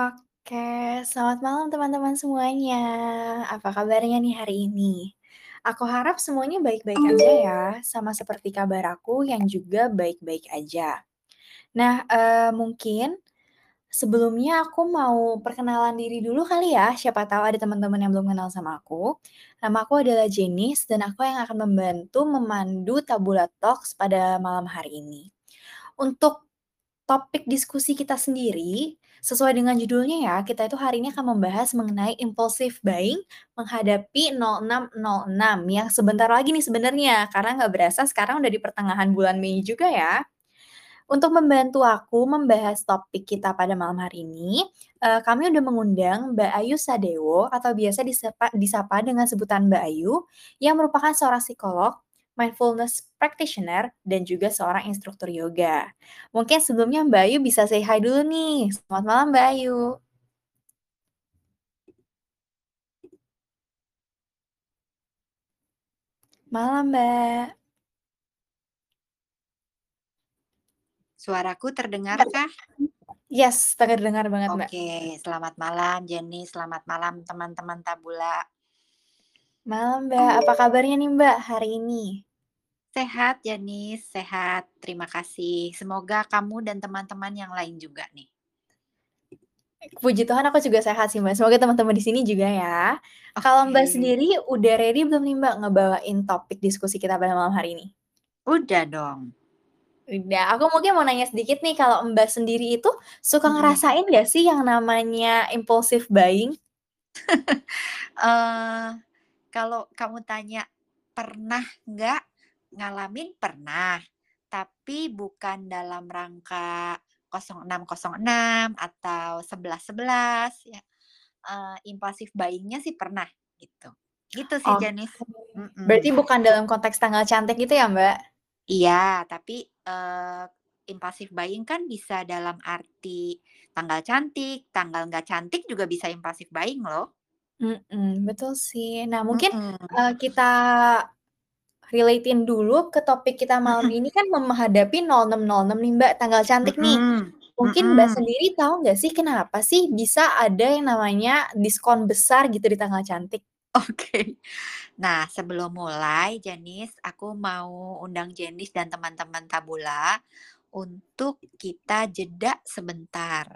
Oke, selamat malam teman-teman semuanya. Apa kabarnya nih hari ini? Aku harap semuanya baik-baik aja ya, sama seperti kabar aku yang juga baik-baik aja. Nah, eee, mungkin sebelumnya aku mau perkenalan diri dulu kali ya, siapa tahu ada teman-teman yang belum kenal sama aku. Nama aku adalah Jenis dan aku yang akan membantu memandu Tabula Talks pada malam hari ini. Untuk topik diskusi kita sendiri, sesuai dengan judulnya ya, kita itu hari ini akan membahas mengenai impulsive buying menghadapi 06.06 yang sebentar lagi nih sebenarnya, karena nggak berasa sekarang udah di pertengahan bulan Mei juga ya. Untuk membantu aku membahas topik kita pada malam hari ini, eee, kami udah mengundang Mbak Ayu Sadewo atau biasa disapa disapa dengan sebutan Mbak Ayu, yang merupakan seorang psikolog, mindfulness practitioner, dan juga seorang instruktur yoga. Mungkin sebelumnya Mbak Ayu bisa say hi dulu nih. Selamat malam Mbak Ayu. Malam, Mbak. Suaraku terdengarkah? Yes, terdengar banget, Mbak. Oke, selamat malam Jenny, selamat malam teman-teman Tabula. Malam, Mbak. Apa kabarnya nih, Mbak, hari ini? Sehat Jenny, sehat. Terima kasih. Semoga kamu dan teman-teman yang lain juga nih. Puji Tuhan aku juga sehat sih, Mbak. Semoga teman-teman di sini juga ya. Kalau Mbak sendiri udah ready belum nih, Mbak, ngebawain topik diskusi kita pada malam hari ini? Udah dong. Udah, aku mungkin mau nanya sedikit nih, kalau Mbak sendiri itu suka ngerasain nggak sih yang namanya impulsive buying? Eee, kalau kamu tanya pernah nggak ngalamin, pernah. Tapi bukan dalam rangka 06.06 atau 11.11 ya, eee, impulsive buying-nya sih pernah gitu. Gitu sih. Janice, Berarti bukan dalam konteks tanggal cantik gitu ya, Mbak? Iya, tapi, eee, impulsive buying kan bisa dalam arti tanggal cantik, tanggal nggak cantik juga bisa impulsive buying loh. Mhm, betul sih. Nah mungkin, Mhm. eee, kita relate-in dulu ke topik kita malam Mhm. ini kan menghadapi 06.06 nih, Mbak, tanggal cantik nih. Mhm, Mungkin Mbak mhm. sendiri tahu nggak sih kenapa sih bisa ada yang namanya diskon besar gitu di tanggal cantik? Oke. Nah, sebelum mulai Janice, aku mau undang Janice dan teman-teman Tabula untuk kita jeda sebentar.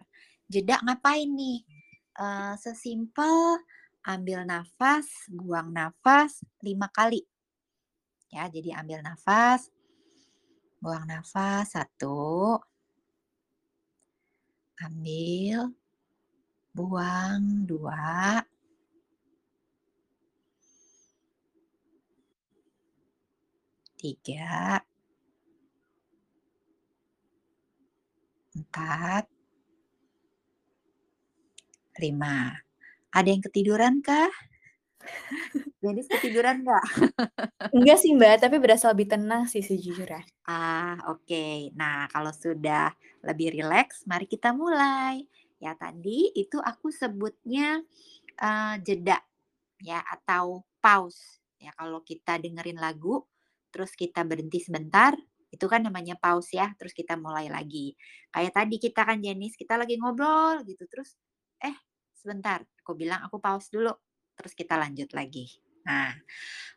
Jeda ngapain nih? Eee, sesimpel ambil nafas, buang nafas 5 kali. Ya, jadi ambil nafas buang nafas 1 ambil, buang 2 3 4 5. Ada yang ketiduran kah? Janice ketiduran nggak? Enggak sih, Mbak, tapi berasa lebih tenang sih sejujurnya. Ah, oke. Nah, kalau sudah lebih rileks, mari kita mulai. Ya tadi itu aku sebutnya, eee, jeda ya atau pause. Ya kalau kita dengerin lagu, terus kita berhenti sebentar, itu kan namanya pause ya, terus kita mulai lagi. Kayak tadi kita kan Janice, kita lagi ngobrol gitu, terus, "Eh, sebentar," aku bilang, "aku pause dulu," terus kita lanjut lagi. Nah,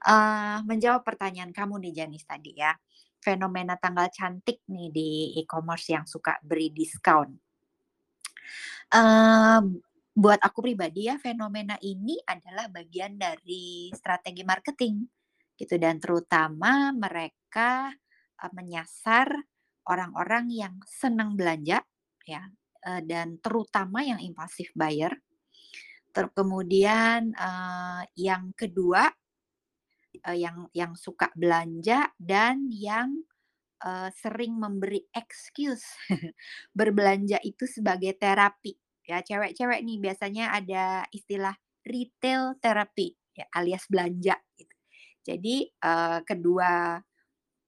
eee, menjawab pertanyaan kamu nih Janice tadi ya, fenomena tanggal cantik nih di e-commerce yang suka beri diskon. Eee, buat aku pribadi ya, fenomena ini adalah bagian dari strategi marketing gitu dan terutama mereka, eee, menyasar orang-orang yang senang belanja ya, eee, dan terutama yang impulsive buyer. Ter kemudian, eee, yang kedua, eee, yang yang suka belanja dan yang, eee, sering memberi excuse berbelanja itu sebagai terapi. Ya, cewek-cewek nih biasanya ada istilah retail therapy ya, alias belanja gitu. Jadi, eee, kedua,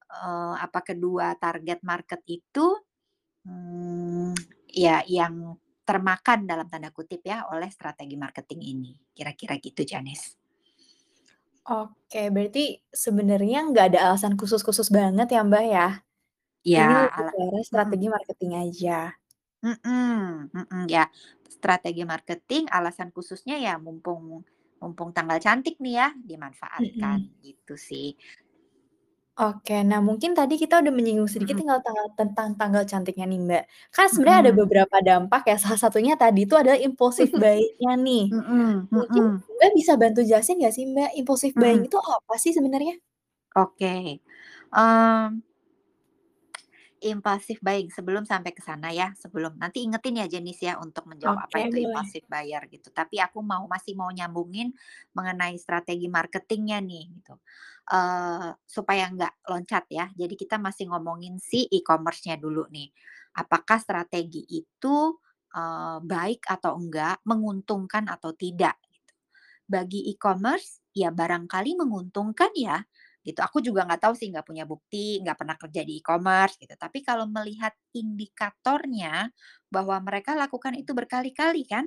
eee, apa, kedua target market itu, mmm, ya yang "termakan" dalam tanda kutip ya, oleh strategi marketing ini. Kira-kira gitu, Janice. Oke, berarti sebenarnya nggak ada alasan khusus-khusus banget ya, Mbak, ya? Ini Ya, lebih ala strategi marketing aja. Mhm mhm, ya strategi marketing alasan khususnya ya mumpung mumpung tanggal cantik nih ya, dimanfaatkan Mhm. gitu sih. Oke, nah mungkin tadi kita udah menyinggung sedikit Mhm. tinggal tanggal tentang tanggal cantiknya nih, Mbak. Kan sebenarnya ada Mhm. beberapa dampak ya, salah satunya tadi itu adalah impulsive buying-nya nih. Mhm Mungkin mhm. Mbak bisa bantu jelasin nggak sih, Mbak, impulsive buying Mhm. itu apa sih sebenarnya? Oke, mmm Impulsive buying, sebelum sampai ke sana ya, sebelum nanti ingetin ya jenis ya untuk menjawab apa Oke, itu boleh. impulsive buyer gitu. Tapi aku mau masih mau nyambungin mengenai strategi marketingnya nih gitu, eee, supaya nggak loncat ya. Jadi kita masih ngomongin si e-commerce-nya dulu nih. Apakah strategi itu, eee, baik atau enggak, menguntungkan atau tidak gitu. Bagi e-commerce, ya barangkali menguntungkan ya, gitu. Aku juga nggak tahu sih, nggak punya bukti, nggak pernah kerja di e-commerce gitu. Tapi kalau melihat indikatornya bahwa mereka lakukan itu berkali-kali kan,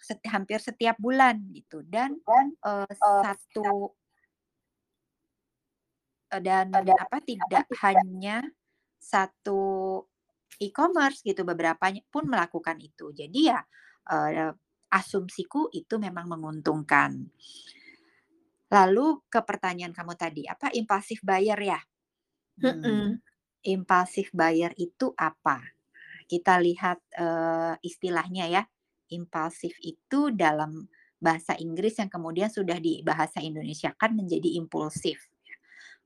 set hampir setiap bulan gitu dan, Dan, eee, eee, setiap satu eee, dan ada apa, apa, tidak tidak hanya satu e-commerce gitu, beberapanya pun melakukan itu. Jadi ya, eee, asumsiku itu memang menguntungkan. Lalu ke pertanyaan kamu tadi, apa impulsive buyer ya? Mhm. impulsive buyer itu apa? Kita lihat, eee, istilahnya ya. Impulsif itu dalam bahasa Inggris yang kemudian sudah dibahasa Indonesiakan menjadi impulsif.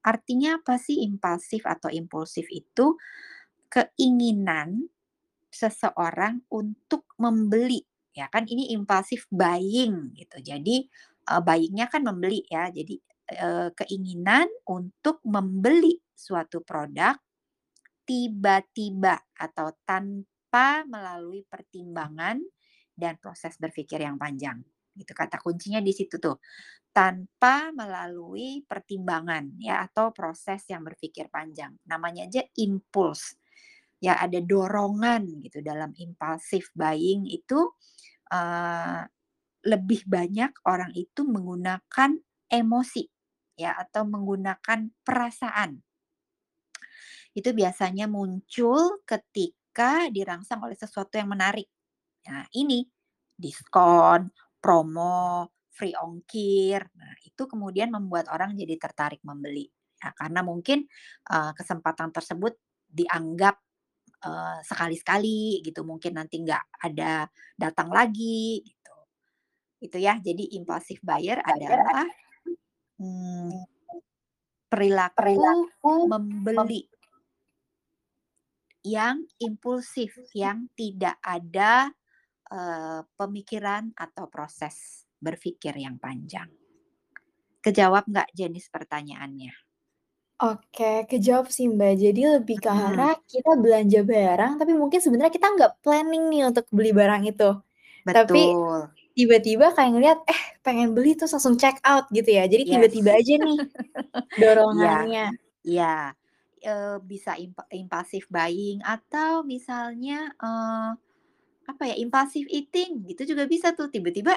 Artinya apa sih impulsif atau impulsif itu? Keinginan seseorang untuk membeli, ya kan ini impulsif buying gitu. Jadi, eee, buying-nya kan membeli ya. Jadi, eee, keinginan untuk membeli suatu produk tiba-tiba atau tanpa melalui pertimbangan dan proses berpikir yang panjang, gitu. Kata kuncinya di situ tuh, tanpa melalui pertimbangan ya atau proses yang berpikir panjang. Namanya aja impuls, ya ada dorongan gitu dalam impulsive buying itu, eee, lebih banyak orang itu menggunakan emosi ya atau menggunakan perasaan. Itu biasanya muncul ketika dirangsang oleh sesuatu yang menarik. Nah ini, diskon, promo, free ongkir, nah itu kemudian membuat orang jadi tertarik membeli. Ya karena mungkin, eee, kesempatan tersebut dianggap, eee, sekali-sekali gitu, mungkin nanti nggak ada datang lagi gitu. Itu ya, jadi impulsive buyer adalah, mmm, perilaku perilaku mem membeli yang impulsif, yang tidak ada, eee, pemikiran atau proses berpikir yang panjang. Kejawab nggak jenis pertanyaannya? Oke, kejawab sih, Mbak. Jadi lebih ke arah kita belanja barang, tapi mungkin sebenarnya kita nggak planning nih untuk beli barang itu. Tapi Betul. Tiba-tiba kayak ngelihat, eh pengen beli terus langsung check out gitu ya. Jadi Yes. tiba-tiba aja nih Iya dorongannya. iya, eee, bisa impa impulsive buying atau misalnya, eee, apa ya, impulsive eating gitu juga bisa tuh, tiba-tiba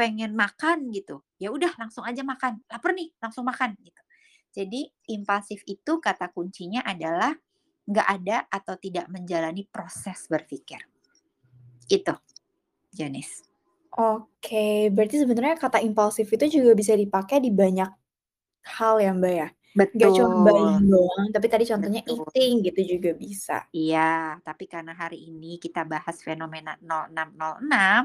pengen makan gitu, ya udah langsung aja makan, "Laper nih," langsung makan gitu. Jadi impulsif itu kata kuncinya adalah nggak ada atau tidak menjalani proses berpikir. Itu, Janice. Oke, berarti sebenarnya kata impulsif itu juga bisa dipakai di banyak hal ya, Mbak, ya? Nggak cuma buying Betul. doang, tapi tadi contohnya Betul. eating gitu juga bisa. Iya, tapi karena hari ini kita bahas fenomena 0606,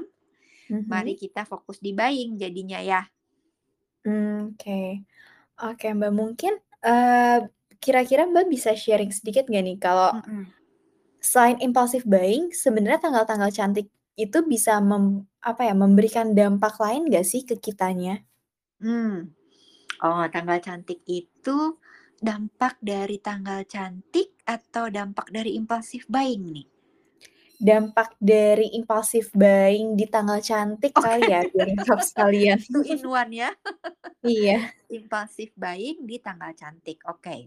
mari Mhm. kita fokus di buying jadinya ya. Mmm, oke. Oke, Mbak, mungkin, eee, kira-kira Mbak bisa sharing sedikit nggak nih kalau Mhm. selain impulsive buying, sebenarnya tanggal-tanggal cantik itu bisa mem apa ya, memberikan dampak lain nggak sih ke kitanya? Mmm. Oh, tanggal cantik itu dampak dari tanggal cantik atau dampak dari impulsive buying nih? Dampak dari impulsive buying di tanggal cantik Oke, kali ya, biar lengkap sekalian. in one ya. Iya. Impulsive buying di tanggal cantik, oke.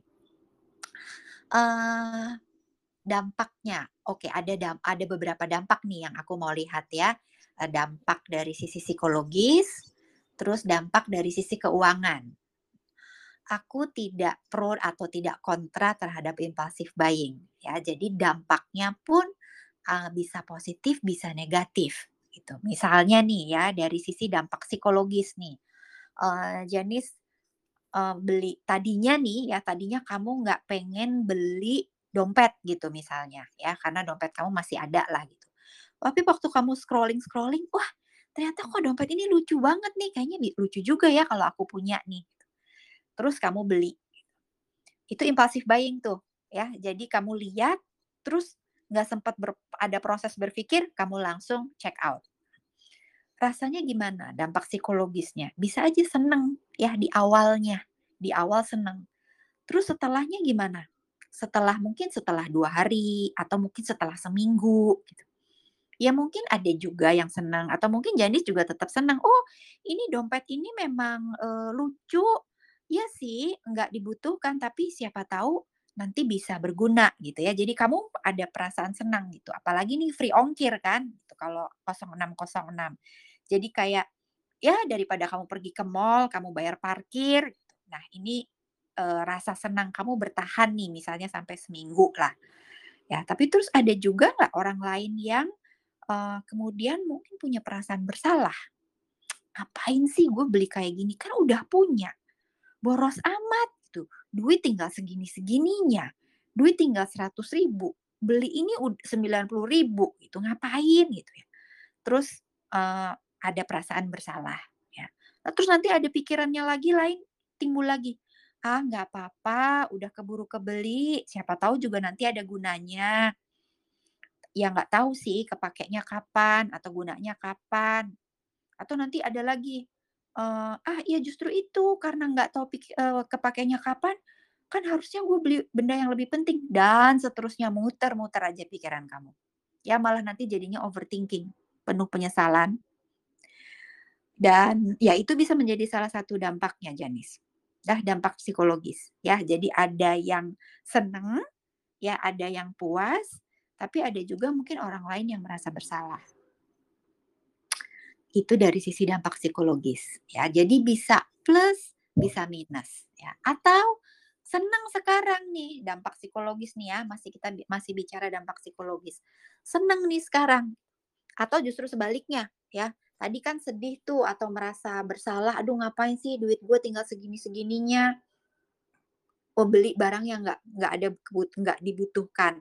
Eee, dampaknya, oke ada ada beberapa dampak nih yang aku mau lihat ya. Eee, dampak dari sisi psikologis, terus dampak dari sisi keuangan. Aku tidak pro atau tidak kontra terhadap impulsive buying ya, jadi dampaknya pun uh, bisa positif, bisa negatif gitu. Misalnya nih ya dari sisi dampak psikologis nih, uh, Janis uh, beli tadinya nih ya tadinya kamu nggak pengen beli dompet gitu misalnya ya karena dompet kamu masih ada lah gitu. Tapi waktu kamu scrolling scrolling, wah ternyata kok dompet ini lucu banget nih, kayaknya lucu juga ya kalau aku punya nih. Terus kamu beli. Itu impulsif buying tuh ya. Jadi kamu lihat terus nggak sempat ada proses berpikir, kamu langsung check out. Rasanya gimana dampak psikologisnya? Bisa aja seneng ya di awalnya, di awal seneng. Terus setelahnya gimana? Setelah mungkin setelah dua hari atau mungkin setelah seminggu gitu. Ya mungkin ada juga yang senang atau mungkin Janis juga tetap senang. Oh ini dompet ini memang uh, lucu. Ya sih nggak dibutuhkan tapi siapa tahu nanti bisa berguna gitu ya. Jadi kamu ada perasaan senang gitu. Apalagi nih free ongkir kan gitu kalau 0606. Jadi kayak ya daripada kamu pergi ke mall, kamu bayar parkir. Gitu. Nah, ini e, rasa senang kamu bertahan nih misalnya sampai seminggu lah. Ya, tapi terus ada juga nggak orang lain yang e, kemudian mungkin punya perasaan bersalah. Ngapain sih gue beli kayak gini? Kan udah punya. Boros amat gitu. Duit tinggal segini-segininya. Duit tinggal 100 ribu. Beli ini 90 ribu gitu. Ngapain gitu ya. Terus uh, ada perasaan bersalah ya. Nah, terus nanti ada pikirannya lagi lain timbul lagi. Ah, nggak apa-apa, udah keburu kebeli, siapa tahu juga nanti ada gunanya. Ya nggak tahu sih kepakainya kapan atau gunanya kapan. Atau nanti ada lagi, uh, ah iya justru itu karena nggak tahu uh, kepakainya kapan, kan harusnya gue beli benda yang lebih penting dan seterusnya muter-muter aja pikiran kamu. Ya malah nanti jadinya overthinking, penuh penyesalan. Dan ya itu bisa menjadi salah satu dampaknya Janis. Dah dampak psikologis ya. Jadi ada yang seneng, ya ada yang puas, tapi ada juga mungkin orang lain yang merasa bersalah itu dari sisi dampak psikologis ya. Jadi bisa plus, bisa minus ya. Atau senang sekarang nih dampak psikologis nih ya, masih kita masih bicara dampak psikologis. Senang nih sekarang. Atau justru sebaliknya ya. Tadi kan sedih tuh atau merasa bersalah, aduh ngapain sih duit gue tinggal segini-segininya. Oh beli barang yang nggak nggak ada nggak dibutuhkan.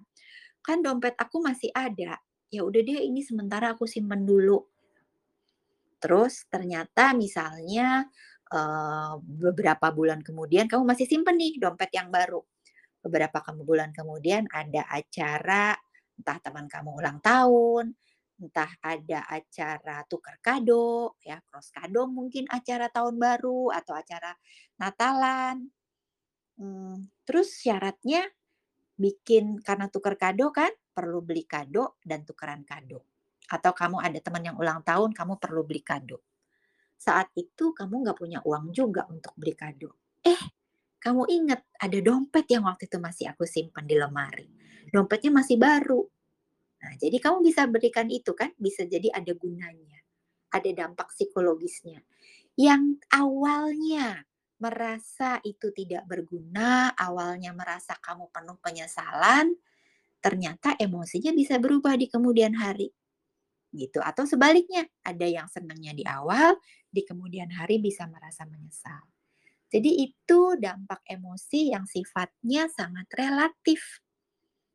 Kan dompet aku masih ada. Ya udah deh ini sementara aku simpen dulu Terus ternyata misalnya uh, beberapa bulan kemudian kamu masih simpen nih dompet yang baru. Beberapa bulan kemudian ada acara, entah teman kamu ulang tahun, entah ada acara tukar kado, ya cross kado mungkin acara tahun baru atau acara Natalan. Hmm, terus syaratnya bikin karena tukar kado kan perlu beli kado dan tukaran kado atau kamu ada teman yang ulang tahun, kamu perlu beli kado. Saat itu kamu nggak punya uang juga untuk beli kado. Eh, kamu ingat ada dompet yang waktu itu masih aku simpan di lemari. Dompetnya masih baru. Nah, jadi kamu bisa berikan itu kan, bisa jadi ada gunanya. Ada dampak psikologisnya. Yang awalnya merasa itu tidak berguna, awalnya merasa kamu penuh penyesalan, ternyata emosinya bisa berubah di kemudian hari gitu. Atau sebaliknya, ada yang senangnya di awal, di kemudian hari bisa merasa menyesal. Jadi itu dampak emosi yang sifatnya sangat relatif.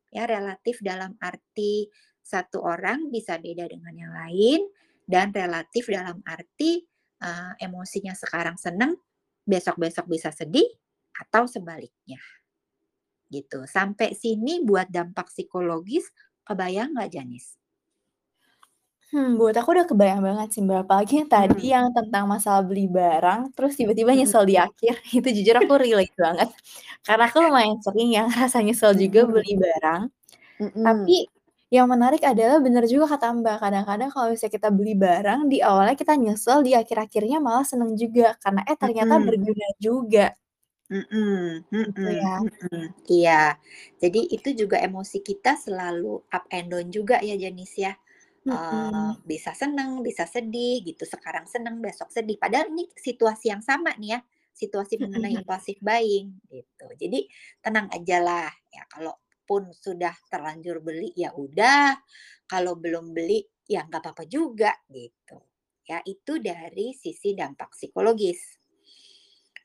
Ya, relatif dalam arti satu orang bisa beda dengan yang lain dan relatif dalam arti uh, emosinya sekarang senang, besok-besok bisa sedih atau sebaliknya. Gitu. Sampai sini buat dampak psikologis kebayang nggak Janis? Hmm, buat aku udah kebayang banget sih, Mbak, apalagi yang tadi Hmm. yang tentang masalah beli barang, terus tiba-tiba Mhm. nyesel di akhir, itu jujur aku relate banget. Karena aku lumayan sering ya ngerasa nyesel juga Mhm. beli barang. Mhm. Tapi yang menarik adalah bener juga kata Mbak, kadang-kadang kalau misalnya kita beli barang, di awalnya kita nyesel, di akhir-akhirnya malah seneng juga, karena eh ternyata Mhm. berguna juga. Mhm Gitu mhm ya. mhm. Iya. Jadi itu juga emosi kita selalu up and down juga ya, Janis, ya. Mhm. bisa seneng, bisa sedih gitu, sekarang seneng, besok sedih. Padahal ini situasi yang sama nih ya, situasi mengenai mhm. impulsive buying gitu. Jadi tenang ajalah ya, kalaupun sudah terlanjur beli, ya udah, kalau belum beli, ya nggak apa-apa juga, gitu. Ya, itu dari sisi dampak psikologis.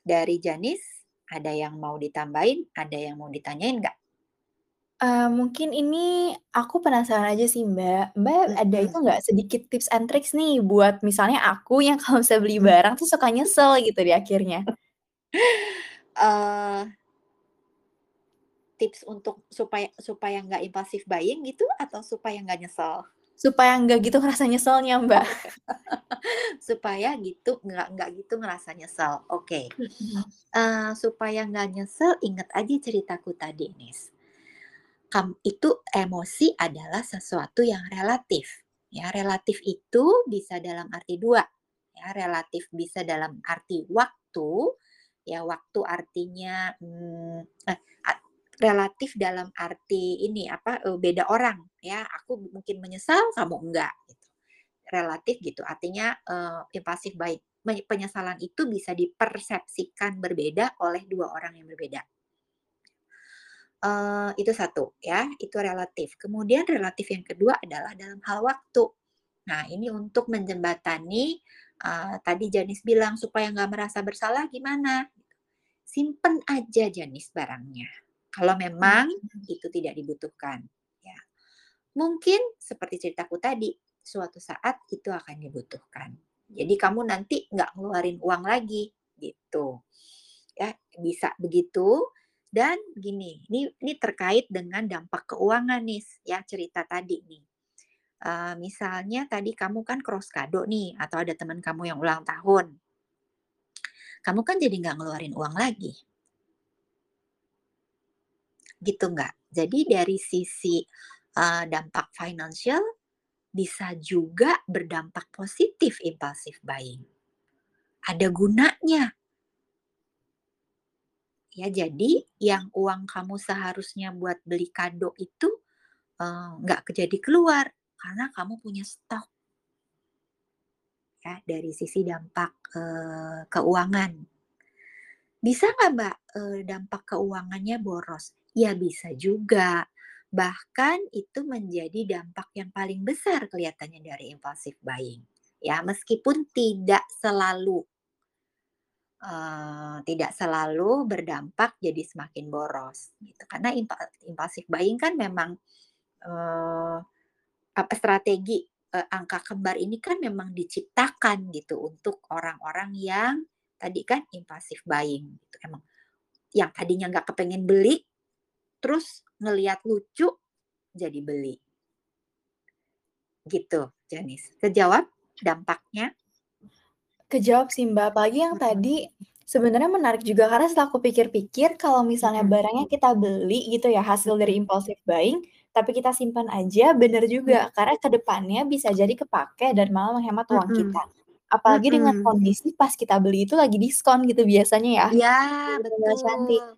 Dari Janis, ada yang mau ditambahin, ada yang mau ditanyain nggak? Eee, mungkin ini aku penasaran aja sih, Mbak. Mbak ada itu Mhm. nggak sedikit tips and tricks nih buat misalnya aku yang kalau misalnya beli barang tuh suka nyesel gitu di akhirnya? Eee tips untuk supaya supaya nggak impulsive buying gitu atau supaya nggak nyesel? Supaya nggak gitu ngerasa nyeselnya, Mbak. Oh, supaya gitu nggak nggak gitu ngerasa nyesel, oke. Mhm. Eee, supaya nggak nyesel inget aja ceritaku tadi, Nis. Itu emosi adalah sesuatu yang relatif, ya. Relatif itu bisa dalam arti 2, ya. Relatif bisa dalam arti waktu, ya waktu artinya, mmm, eh, at relatif dalam arti ini, apa, eee, beda orang, ya. Aku mungkin menyesal, kamu enggak, gitu. Relatif gitu, artinya, eee, impulsive buying, meny penyesalan itu bisa dipersepsikan berbeda oleh 2 orang yang berbeda. Eee, itu 1 ya, itu relatif. Kemudian relatif yang kedua adalah dalam hal waktu. Nah, ini untuk menjembatani, eee, tadi Janis bilang supaya nggak merasa bersalah gimana? Simpen aja Janis barangnya, kalau memang Mhm. itu tidak dibutuhkan, ya. Mungkin seperti ceritaku tadi, suatu saat itu akan dibutuhkan. Jadi kamu nanti nggak ngeluarin uang lagi, gitu. Ya, bisa begitu dan gini, ini ini terkait dengan dampak keuangan, Nis, ya, cerita tadi nih. Eee, misalnya tadi kamu kan cross kado nih atau ada temen kamu yang ulang tahun. Kamu kan jadi nggak ngeluarin uang lagi. Gitu nggak? Jadi dari sisi, eee, dampak financial, bisa juga berdampak positif impulsive buying. Ada gunanya. Ya, jadi yang uang kamu seharusnya buat beli kado itu, eee, nggak ke jadi keluar karena kamu punya stok. Ya, dari sisi dampak, eee, keuangan. Bisa nggak, Mbak, eee, dampak keuangannya boros? Ya bisa juga. Bahkan itu menjadi dampak yang paling besar kelihatannya dari impulsive buying, ya, meskipun tidak selalu eee, tidak selalu berdampak jadi semakin boros, gitu. Karena impa impulsive buying kan memang, eee, apa, strategi, eee, angka kembar ini kan memang diciptakan gitu untuk orang-orang yang tadi kan impulsive buying, gitu. Emang yang tadinya nggak kepengen beli, terus ngelihat lucu, jadi beli. Gitu, Janis. Kejawab dampaknya? Kejawab sih, Mbak, apalagi yang Mhm. tadi sebenarnya menarik juga karena setelah aku pikir-pikir kalau misalnya Mhm. barangnya kita beli gitu ya, hasil dari Mhm. impulsive buying, tapi kita simpan aja, bener juga. Karena ke depannya bisa jadi kepakai dan malah menghemat uang Mhm. kita. Apalagi dengan Mhm. kondisi pas kita beli itu lagi diskon gitu biasanya ya, Iya, tanggal cantik. betul.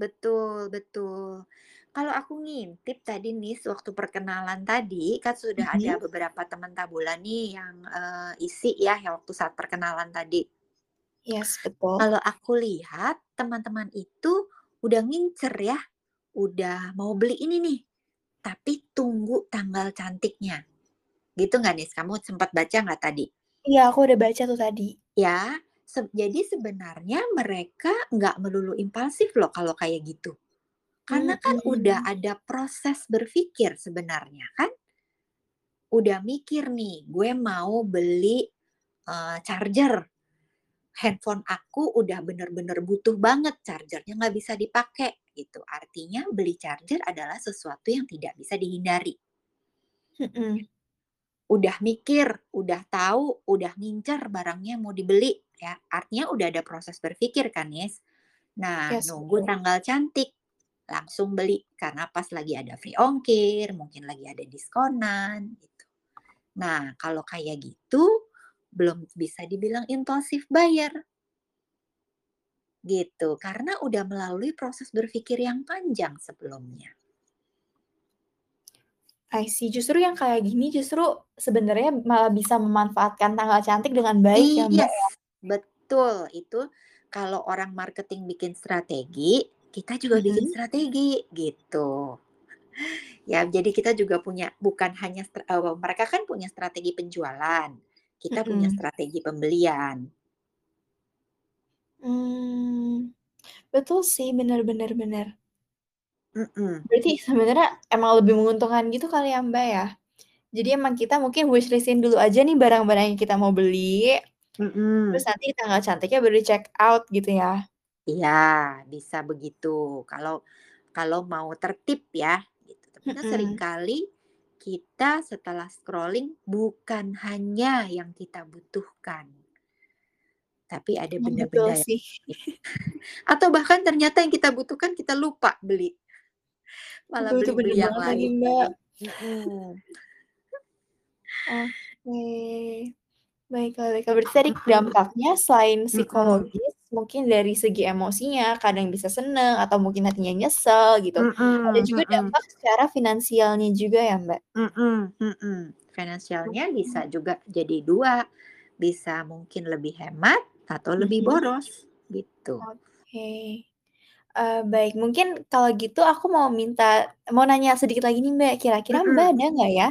Betul betul. Kalau aku ngintip tadi, Nis, waktu perkenalan tadi, kan sudah ada Mhm. beberapa teman Tabulan nih yang, eee, isi ya, yang waktu saat perkenalan tadi. Yes, betul. Kalau aku lihat teman-teman itu udah ngincer ya, udah mau beli ini nih, tapi tunggu tanggal cantiknya. Gitu nggak, Nis? Kamu sempat baca nggak tadi? Iya, aku udah baca tuh tadi. Ya, seb jadi sebenarnya mereka nggak melulu impulsif loh kalau kayak gitu. Karena kan udah Mhm. ada proses berpikir sebenarnya kan? Udah mikir nih, gue mau beli, eee, charger. Handphone aku udah bener-bener butuh banget, charger-nya nggak bisa dipakai, gitu. Artinya beli charger adalah sesuatu yang tidak bisa dihindari. Udah mikir, udah tahu, udah ngincer barangnya mau dibeli, ya. Artinya udah ada proses berpikir kan, Nis. Nah, Yes, nunggu betul. tanggal cantik, langsung beli karena pas lagi ada free ongkir, mungkin lagi ada diskonan, gitu. Nah, kalau kayak gitu, belum bisa dibilang impulsive buyer. Gitu, karena udah melalui proses berpikir yang panjang sebelumnya. I see. Justru yang kayak gini justru sebenarnya malah bisa memanfaatkan tanggal cantik dengan baik ya, I Mbak, yes, ya? betul. Itu kalau orang marketing bikin strategi, kita juga bikin Mhm. strategi, gitu. Ya, jadi kita juga punya bukan hanya eee, mereka kan punya strategi penjualan, kita punya Mhm. strategi pembelian. Mmm, betul sih, bener bener. Mhm. Berarti sebenarnya emang lebih menguntungkan gitu kali ya, Mbak, ya? Jadi emang kita mungkin wishlist-in dulu aja nih barang-barang yang kita mau beli, terus Mhm. nanti tanggal cantiknya baru di-check out gitu ya? Iya, bisa begitu. Kalau kalau mau tertib ya, gitu. Tapi kan Mhm. sering kali kita setelah scrolling bukan hanya yang kita butuhkan. Tapi ada betul benda-benda yang sih. atau bahkan ternyata yang kita butuhkan kita lupa beli. Malah Aduh, itu bener beli-beli yang banget lagi, lain Mbak. lagi. Mhm. Oke. Baiklah baiklah, berarti tadi Mhm. dampaknya selain Mhm. psikologis, mungkin dari segi emosinya, kadang bisa seneng atau mungkin hatinya nyesel gitu. Ada Mhm juga mhm. dampak secara finansialnya juga ya, Mbak? Mhm mhm. Finansialnya Mhm. bisa juga jadi 2, bisa mungkin lebih hemat atau lebih Mhm. boros, gitu. Oke. Eee, baik, mungkin kalau gitu aku mau minta mau nanya sedikit lagi nih, Mbak. Kira-kira Mbak ada nggak ya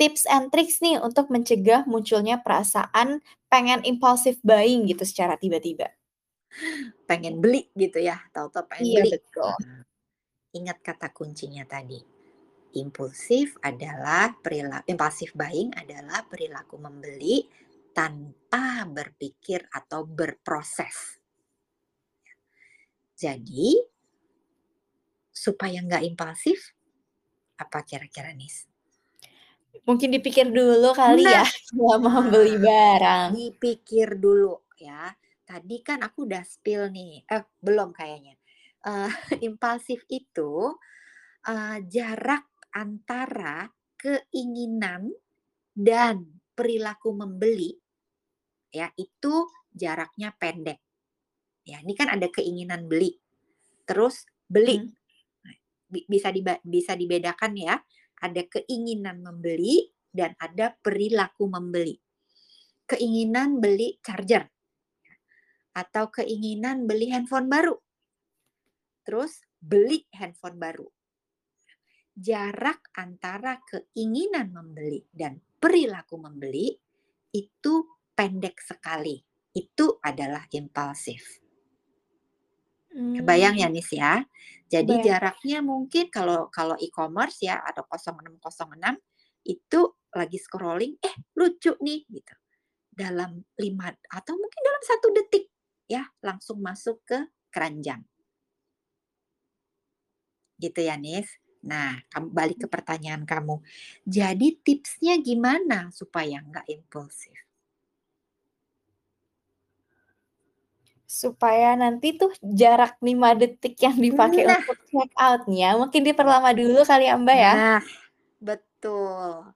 tips and tricks nih untuk mencegah munculnya perasaan pengen impulsive buying gitu secara tiba-tiba? Pengen beli gitu ya, tahu-tahu pengen Iya, beli. betul. Ingat kata kuncinya tadi, impulsif adalah perila impulsive buying adalah perilaku membeli tanpa berpikir atau berproses. Jadi supaya nggak impulsif, apa kira-kira, Nis? Mungkin dipikir dulu kali ya, Nah sebelum mau beli barang. dipikir dulu ya. Tadi kan aku udah spill nih, eh belum kayaknya. Eee, impulsif itu, eee, jarak antara keinginan dan perilaku membeli, ya, itu jaraknya pendek. Ya, ini kan ada keinginan beli, terus beli. Bi bisa diba bisa dibedakan ya, ada keinginan membeli dan ada perilaku membeli. Keinginan beli charger, atau keinginan beli handphone baru. Terus beli handphone baru. Jarak antara keinginan membeli dan perilaku membeli itu pendek sekali. Itu adalah impulsif. Kebayang ya. Nis, ya. Jadi Kebayang. jaraknya mungkin kalau kalau e-commerce ya atau 0606 itu lagi scrolling, eh lucu nih gitu. Dalam 5 atau mungkin dalam 1 detik ya langsung masuk ke keranjang. Gitu ya, Nis. Nah, kam balik ke pertanyaan kamu. Jadi tipsnya gimana supaya nggak impulsif? Supaya nanti tuh jarak 5 detik yang dipakai Nah. untuk check out-nya mungkin diperlama dulu kali ya, Mbak, ya? Nah, betul.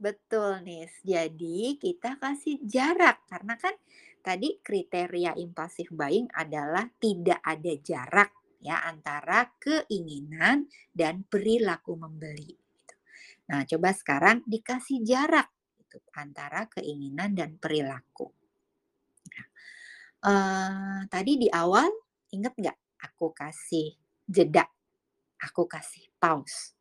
Betul, Nis. Jadi kita kasih jarak karena kan tadi kriteria impulsive buying adalah tidak ada jarak ya antara keinginan dan perilaku membeli, gitu. Nah, coba sekarang dikasih jarak gitu antara keinginan dan perilaku. Nah, eee, tadi di awal inget nggak aku kasih jeda, aku kasih pause.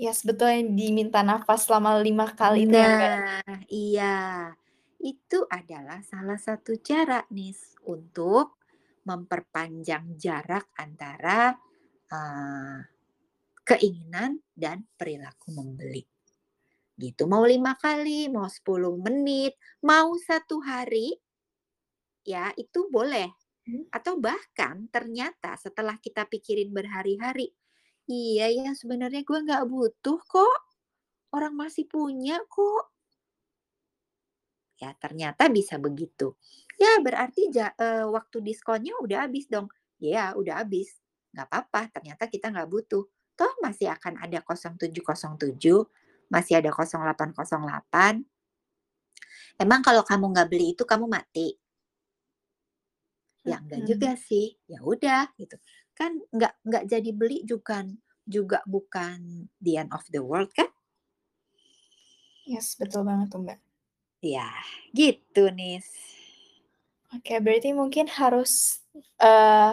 Iya, sebetulnya diminta nafas selama 5 kali itu ya? Nah, iya. Itu adalah salah satu cara, Nis, untuk memperpanjang jarak antara, eee, keinginan dan perilaku membeli. Gitu, mau 5 kali, mau 10 menit, mau 1 hari ya itu boleh. Mmm. Atau bahkan ternyata setelah kita pikirin berhari-hari, "Iya ya sebenarnya gue nggak butuh kok, orang masih punya kok." Ya ternyata bisa begitu. Ya berarti ja eee, waktu diskonnya udah habis dong. Iya udah habis, nggak apa-apa ternyata kita nggak butuh. Toh masih akan ada 0707, masih ada 0808. Emang kalau kamu nggak beli itu kamu mati? Ya enggak juga Mhm. sih, ya udah gitu. Kan nggak nggak jadi beli jukan juga bukan the end of the world kan? Yes, betul banget tuh, Mbak. Iya, gitu, Nis. Oke, berarti mungkin harus, eee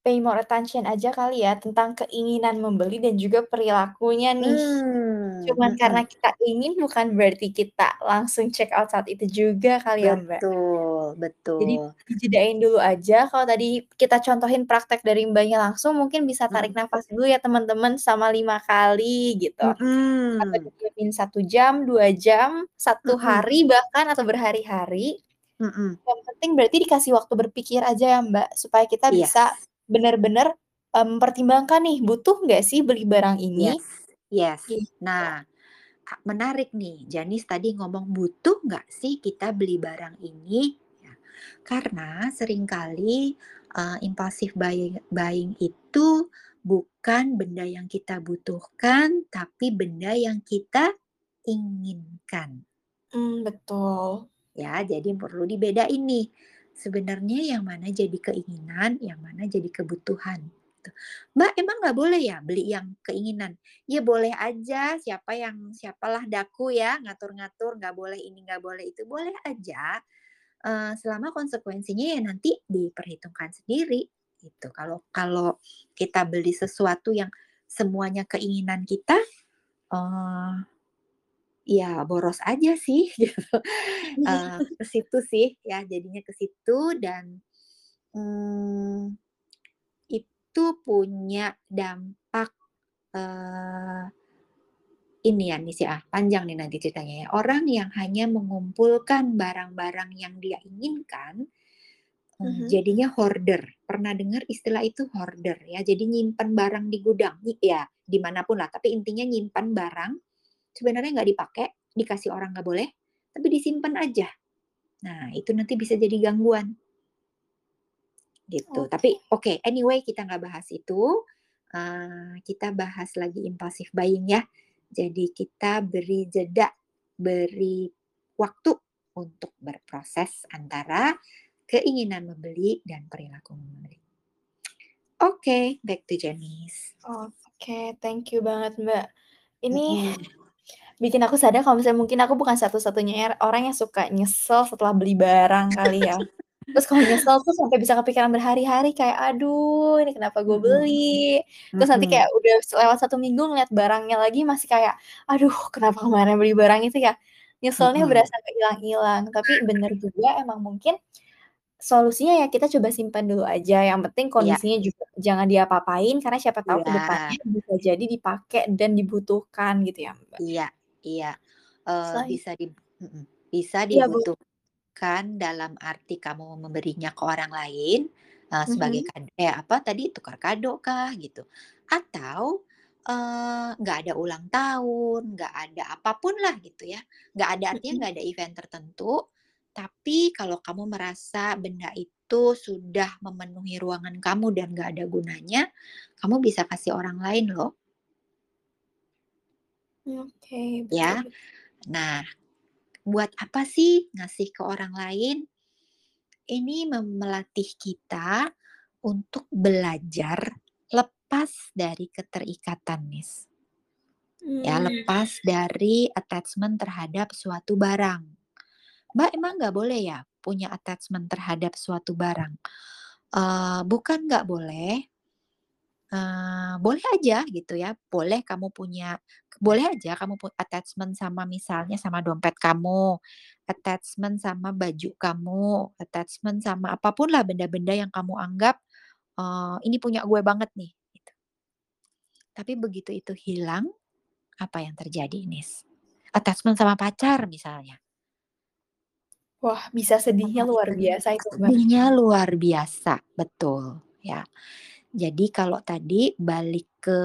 pay more attention aja kali ya, tentang keinginan membeli dan juga perilakunya nih. Mmm, Cuman karena kita ingin bukan berarti kita langsung check out saat itu juga kali ya, Mbak? Betul Jadi betul. dijedain dulu aja, kalau tadi kita contohin praktek dari Mbaknya langsung, mungkin bisa tarik Mhm. nafas dulu ya teman-teman selama 5 kali gitu. Atau Mhm. didiemin 1 jam, 2 jam, 1 Mhm. hari bahkan atau berhari-hari. Mhm. Yang penting berarti dikasih waktu berpikir aja ya, Mbak, supaya kita bisa Yes. bener-bener, mmm, mempertimbangkan nih, butuh nggak sih beli barang ini? yes. Gitu. Nah, menarik nih, Janice tadi ngomong, "Butuh nggak sih kita beli barang ini?" Ya, karena sering kali, eee, impulsive buying buying itu bukan benda yang kita butuhkan, tapi benda yang kita inginkan. Mmm, betul. Ya, jadi perlu dibedain nih, sebenarnya yang mana jadi keinginan, yang mana jadi kebutuhan. "Mbak, emang nggak boleh ya beli yang keinginan?" Ya boleh aja, siapa yang siapalah daku ya ngatur-ngatur, nggak boleh ini, nggak boleh itu, boleh aja, eee, selama konsekuensinya ya nanti diperhitungkan sendiri, gitu. Kalau kalau kita beli sesuatu yang semuanya keinginan kita, eee, ya boros aja sih gitu, eee, ke situ sih ya, jadinya ke situ dan, mmm, itu punya dampak, eee, ini ya, Nis, ya, panjang nih nanti ceritanya ya. Orang yang hanya mengumpulkan barang-barang yang dia inginkan, eee, Mhm. jadinya hoarder. Pernah dengar istilah itu hoarder ya? Jadi nyimpen barang di gudang, ya di mana pun lah, tapi intinya nyimpan barang, sebenarnya nggak dipakai, dikasih orang nggak boleh, tapi disimpen aja. Nah, itu nanti bisa jadi gangguan. Gitu, Oke. tapi oke, anyway kita nggak bahas itu, eee, kita bahas lagi impulsive buying ya. Jadi kita beri jeda, beri waktu untuk berproses antara keinginan membeli dan perilaku membeli. Oke, back to Janice. Oke, thank you banget, Mbak. Ini Mhm. bikin aku sadar kalau misalnya mungkin aku bukan satu-satunya er orang yang suka nyesel setelah beli barang kali ya. Terus kalau nyesel tuh sampai bisa kepikiran berhari-hari kayak, "Aduh, ini kenapa gue Mhm. beli?" Terus nanti kayak Mhm. udah lewat 1 minggu ngeliat barangnya lagi masih kayak, "Aduh, kenapa kemarin beli barang itu ya?" Nyeselnya Mhm. berasa nggak hilang-hilang. Tapi bener juga emang mungkin solusinya ya kita coba simpan dulu aja, yang penting Iya. kondisinya juga jangan diapa-apain, karena siapa tahu ke Iya. depannya bisa jadi dipakai dan dibutuhkan gitu ya, Mbak. Iya iya, Selain bisa mhm, bisa Iya, dibutuhkan dalam arti kamu memberinya ke orang lain, eee, sebagai Mhm. kad eh, apa tadi, tukar kado kah gitu, atau, eee, nggak ada ulang tahun, nggak ada apa pun lah gitu ya, nggak ada artinya nggak ada event tertentu, tapi kalau kamu merasa benda itu sudah memenuhi ruangan kamu dan nggak ada gunanya, kamu bisa kasih orang lain loh. Oke, betul Ya. Nah, buat apa sih ngasih ke orang lain? Ini melatih kita untuk belajar lepas dari keterikatan, Nis. Ya, Mmm. lepas dari attachment terhadap suatu barang. "Mbak, emang nggak boleh ya punya attachment terhadap suatu barang?" Eee, bukan nggak boleh eee, boleh aja gitu ya, boleh kamu punya boleh aja kamu pu attachment sama misalnya sama dompet kamu, attachment sama baju kamu, attachment sama apa pun lah benda-benda yang kamu anggap, eee, "Ini punya gue banget nih," gitu. Tapi begitu itu hilang, apa yang terjadi, Nis? Attachment sama pacar misalnya. Wah, bisa sedihnya luar biasa itu. Sedihnya luar biasa, betul, ya. Jadi kalau tadi balik ke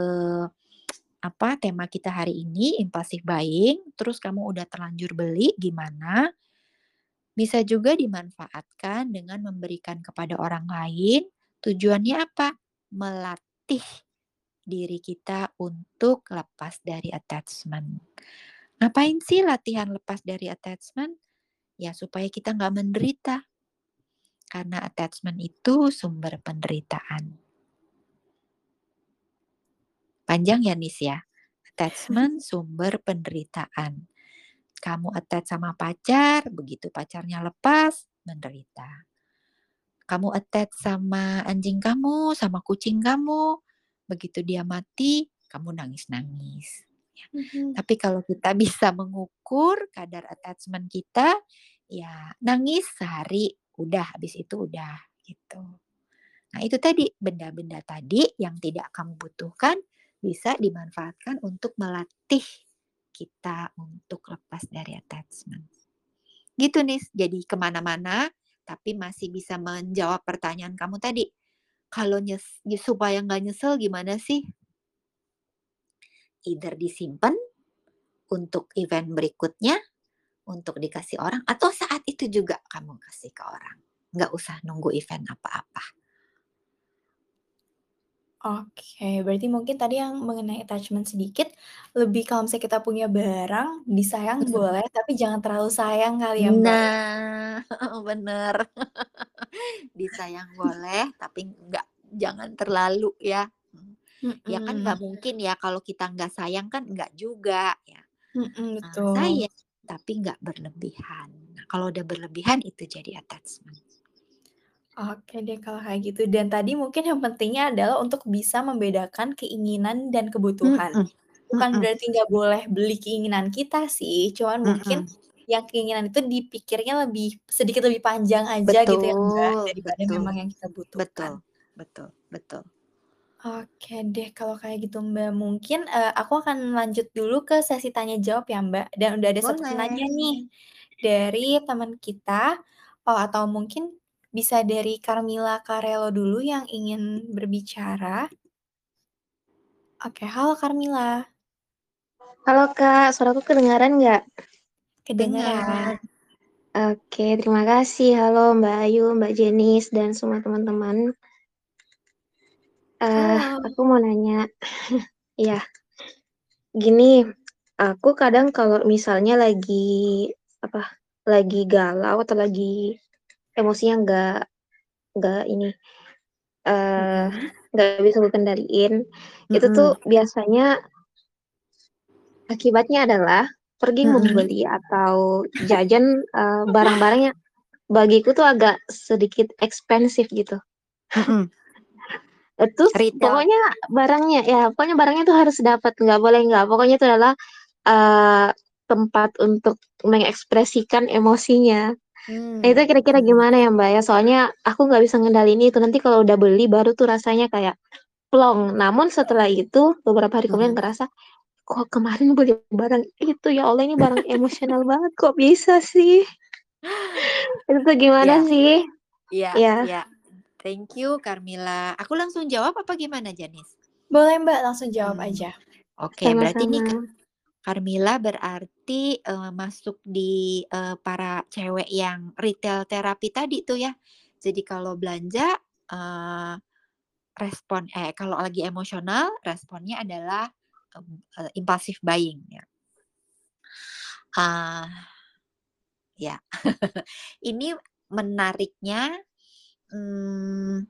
apa, tema kita hari ini impulsive buying, terus kamu udah terlanjur beli, gimana? Bisa juga dimanfaatkan dengan memberikan kepada orang lain, tujuannya apa? Melatih diri kita untuk lepas dari attachment. Ngapain sih latihan lepas dari attachment? Ya supaya kita nggak menderita. Karena attachment itu sumber penderitaan. Panjang ya, Nis, ya. Attachment sumber penderitaan. Kamu attach sama pacar, begitu pacarnya lepas, menderita. kamu attach sama anjing kamu, sama kucing kamu, begitu dia mati, kamu nangis-nangis. Ya. Mhm. Tapi kalau kita bisa mengukur kadar attachment kita, ya nangis sehari, udah habis itu udah gitu. Nah, itu tadi benda-benda tadi yang tidak kamu butuhkan bisa dimanfaatkan untuk melatih kita untuk lepas dari attachment. Gitu nih, jadi ke mana-mana tapi masih bisa menjawab pertanyaan kamu tadi. Kalau nyes supaya nggak nyesel gimana sih? Either disimpan untuk event berikutnya, untuk dikasih orang, atau saat itu juga kamu kasih ke orang. Nggak usah nunggu event apa-apa. Oke, berarti mungkin tadi yang mengenai attachment sedikit, lebih kalau misalnya kita punya barang, disayang Mhm. boleh, tapi jangan terlalu sayang kali ya, Mbak, ya? Nah, bener. Disayang boleh, tapi nggak jangan terlalu ya. Mhm. Ya kan Mhm. nggak mungkin ya kalau kita nggak sayang kan nggak juga ya. Mhm, Eee, betul. sayang, tapi nggak berlebihan. Nah, kalau udah berlebihan itu jadi attachment. Oke deh kalau kayak gitu. Dan tadi mungkin yang pentingnya adalah untuk bisa membedakan keinginan dan kebutuhan. Mhm, Bukan mhm. berarti nggak boleh beli keinginan kita sih, cuman mungkin Mhm. yang keinginan itu dipikirnya lebih sedikit lebih panjang aja gitu ya, Mbak, Betul daripada betul. memang yang kita Betul butuhkan. betul betul. Oke deh kalau kayak gitu, Mbak. Mungkin, eee, aku akan lanjut dulu ke sesi tanya jawab ya, Mbak, dan udah ada satu Boleh. penanya nih dari teman kita, oh atau mungkin bisa dari Carmilla Carello dulu yang ingin berbicara. Oke, halo Carmilla. Halo Kak, suaraku kedengaran nggak? Kedengeran. Dengar. Oke, terima kasih. Halo Mbak Ayu, Mbak Jenis, dan semua teman-teman. Halo. aku mau nanya, iya. Gini, aku kadang kalau misalnya lagi, apa, lagi galau atau lagi emosinya nggak nggak ini, Mhm. nggak bisa aku kendaliin, itu tuh biasanya akibatnya adalah pergi Mhm. membeli atau jajan, eee, barang-barang yang bagiku tuh agak sedikit expensive gitu. Mhm. Terus Retail. pokoknya barangnya ya pokoknya barangnya tuh harus dapat, nggak boleh nggak. Pokoknya itu adalah, eee, tempat untuk mengekspresikan emosinya. Nah, itu kira-kira mhm. gimana ya, Mbak, ya? Soalnya aku nggak bisa ngendaliin itu, nanti kalau udah beli baru tuh rasanya kayak plong. Namun setelah itu beberapa hari kemudian Mhm. ngerasa, "Kok kemarin beli barang itu, ya Allah ini barang emosional banget, kok bisa sih?" Itu tuh gimana Iya. sih? Iya Iya. iya. Thank you Carmilla. Aku langsung jawab apa gimana, Janis? Boleh, Mbak, langsung jawab Mmm, aja. oke berarti nih Carmilla berarti, eee, masuk di, eee, para cewek yang retail therapy tadi tuh ya. Jadi kalau belanja, eee, respon eh, kalau lagi emosional responnya adalah, mmm, eee, impulsive buying ya. Ah, ya. Ini menariknya, mmm,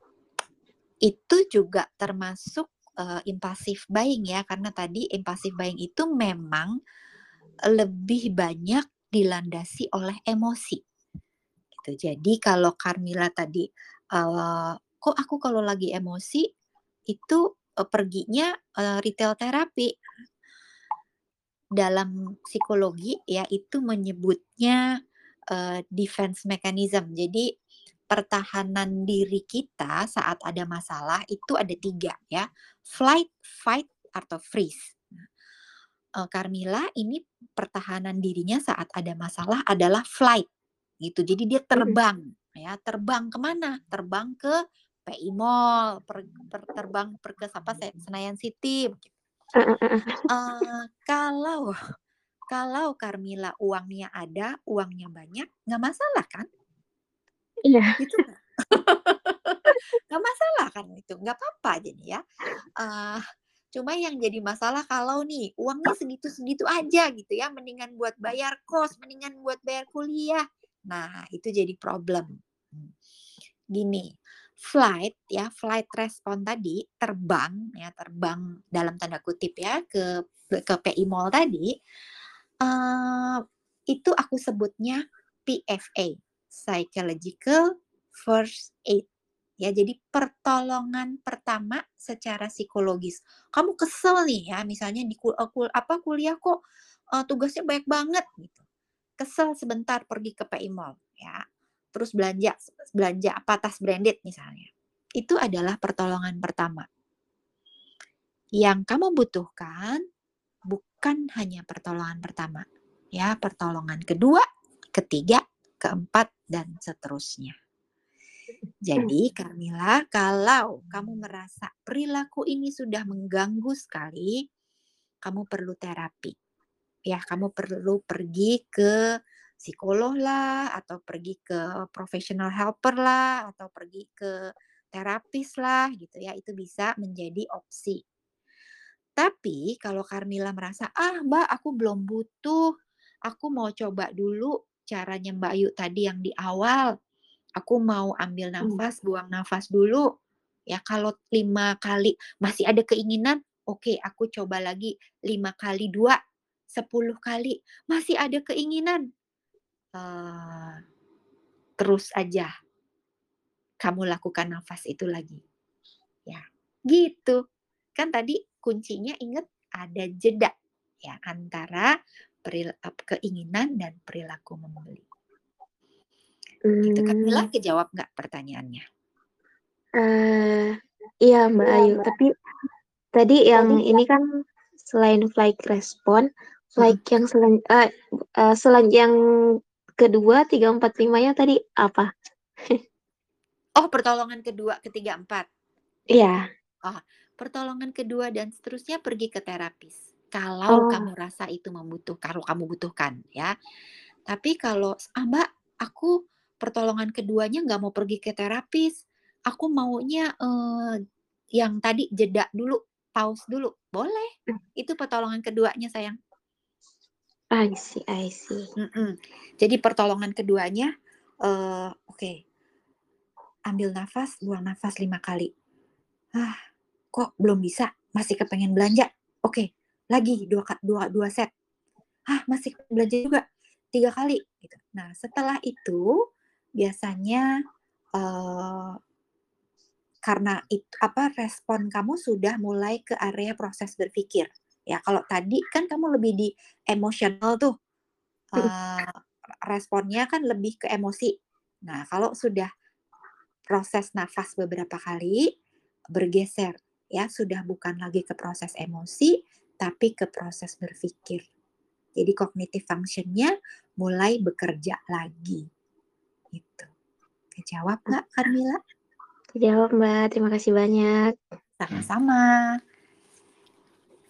itu juga termasuk, impulsive buying ya, karena tadi impulsive buying itu memang lebih banyak dilandasi oleh emosi. Gitu. Jadi kalau Carmilla tadi, eee, kok aku kalau lagi emosi itu, eee, perginya, eee, retail therapy. Dalam psikologi ya itu menyebutnya, eee, defense mechanism. Jadi pertahanan diri kita saat ada masalah itu ada 3 ya, flight, fight, atau freeze. Nah, eee, Carmilla ini pertahanan dirinya saat ada masalah adalah flight, gitu. Jadi dia Mhm. terbang ya, terbang ke mana? Terbang ke PI Mall, per per terbang per ke apa, se Senayan City. Eee, kalau kalau Carmilla uangnya ada, uangnya banyak, nggak masalah kan? Iya. Gitu? Nggak masalah kan itu, nggak apa-apa jadi ya. Eee, cuma yang jadi masalah kalau nih uangnya segitu-segitu aja gitu ya, mendingan buat bayar kos, mendingan buat bayar kuliah. Nah, itu jadi problem. Gini, flight ya, flight response tadi, terbang ya, terbang dalam tanda kutip ya ke ke PI Mall tadi, eee, itu aku sebutnya PFA, psychological first aid. Ya, jadi pertolongan pertama secara psikologis. Kamu kesel nih ya, misalnya di kul, uh, kul, apa kuliah kok uh, tugasnya banyak banget gitu. Kesel sebentar pergi ke PI Mall ya. Terus belanja belanja apa tas branded misalnya. Itu adalah pertolongan pertama. Yang kamu butuhkan bukan hanya pertolongan pertama, ya, pertolongan kedua, ketiga, keempat dan seterusnya. Jadi Carmila, kalau kamu merasa perilaku ini sudah mengganggu sekali, kamu perlu terapi. Ya, kamu perlu pergi ke psikolog lah, atau pergi ke professional helper lah, atau pergi ke terapis lah, gitu ya. Itu bisa menjadi opsi. Tapi kalau Carmila merasa, ah Mbak aku belum butuh, aku mau coba dulu caranya Mbak Ayu tadi yang di awal aku mau ambil Hmm. nafas, buang nafas dulu. Ya kalau lima kali masih ada keinginan, oke aku coba lagi lima kali dua, sepuluh kali masih ada keinginan, uh, terus aja kamu lakukan nafas itu lagi. Ya, gitu. Kan tadi kuncinya ingat ada jeda ya antara keinginan dan perilaku membeli. Gitu. Kamila Hmm. kejawab nggak pertanyaannya? Uh, iya Mbak Ayu, tapi tadi yang ini kan selain flight respon, flight Mhm. yang selan uh, uh, selan yang kedua, tiga, empat, limanya tadi apa? Oh, pertolongan kedua, ketiga, empat? Iya. Oh, pertolongan kedua dan seterusnya pergi ke terapis. Kalau Oh. kamu rasa itu membutuhkan, kalau kamu butuhkan ya. Tapi kalau, "Ah, Mbak, aku pertolongan keduanya nggak mau pergi ke terapis. Aku maunya, eee, yang tadi jeda dulu, pause dulu." Boleh. Mmm. Itu pertolongan keduanya, sayang. I see I see. Mhm. Jadi pertolongan keduanya, eee, oke. Ambil nafas, buang nafas 5 kali. Ah, kok belum bisa? Masih kepengen belanja? Oke, lagi 2 ka dua dua set. Ah, masih belanja juga? 3 kali, gitu. Nah, setelah itu biasanya, eee karena it apa, respon kamu sudah mulai ke area proses berpikir. Ya, kalau tadi kan kamu lebih di emosional tuh, eee, responnya kan lebih ke emosi. Nah, kalau sudah proses nafas beberapa kali, bergeser ya, sudah bukan lagi ke proses emosi, tapi ke proses berpikir. Jadi cognitive function-nya mulai bekerja lagi, gitu. Kejawab nggak, Carmila? Kejawab, Mbak, terima kasih banyak. Sama-sama.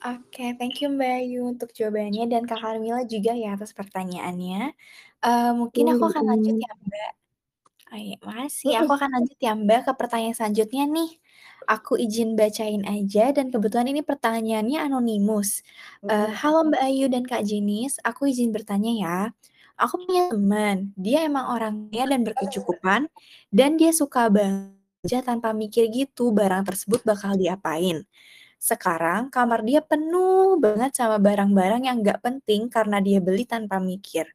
Oke, thank you Mbak Ayu untuk jawabannya dan Kak Carmila juga ya atas pertanyaannya. Eee, mungkin aku akan lanjut ya, Mbak. Iya, makasih. Aku akan lanjut ya, Mbak, ke pertanyaan selanjutnya nih. Aku izin bacain aja dan kebetulan ini pertanyaannya anonimus. Eee, Mhm. "Halo Mbak Ayu dan Kak Jenis, aku izin bertanya ya. Aku punya teman, dia emang orangnya dan berkecukupan, dan dia suka belanja tanpa mikir gitu barang tersebut bakal diapain. Sekarang kamar dia penuh banget sama barang-barang yang nggak penting karena dia beli tanpa mikir.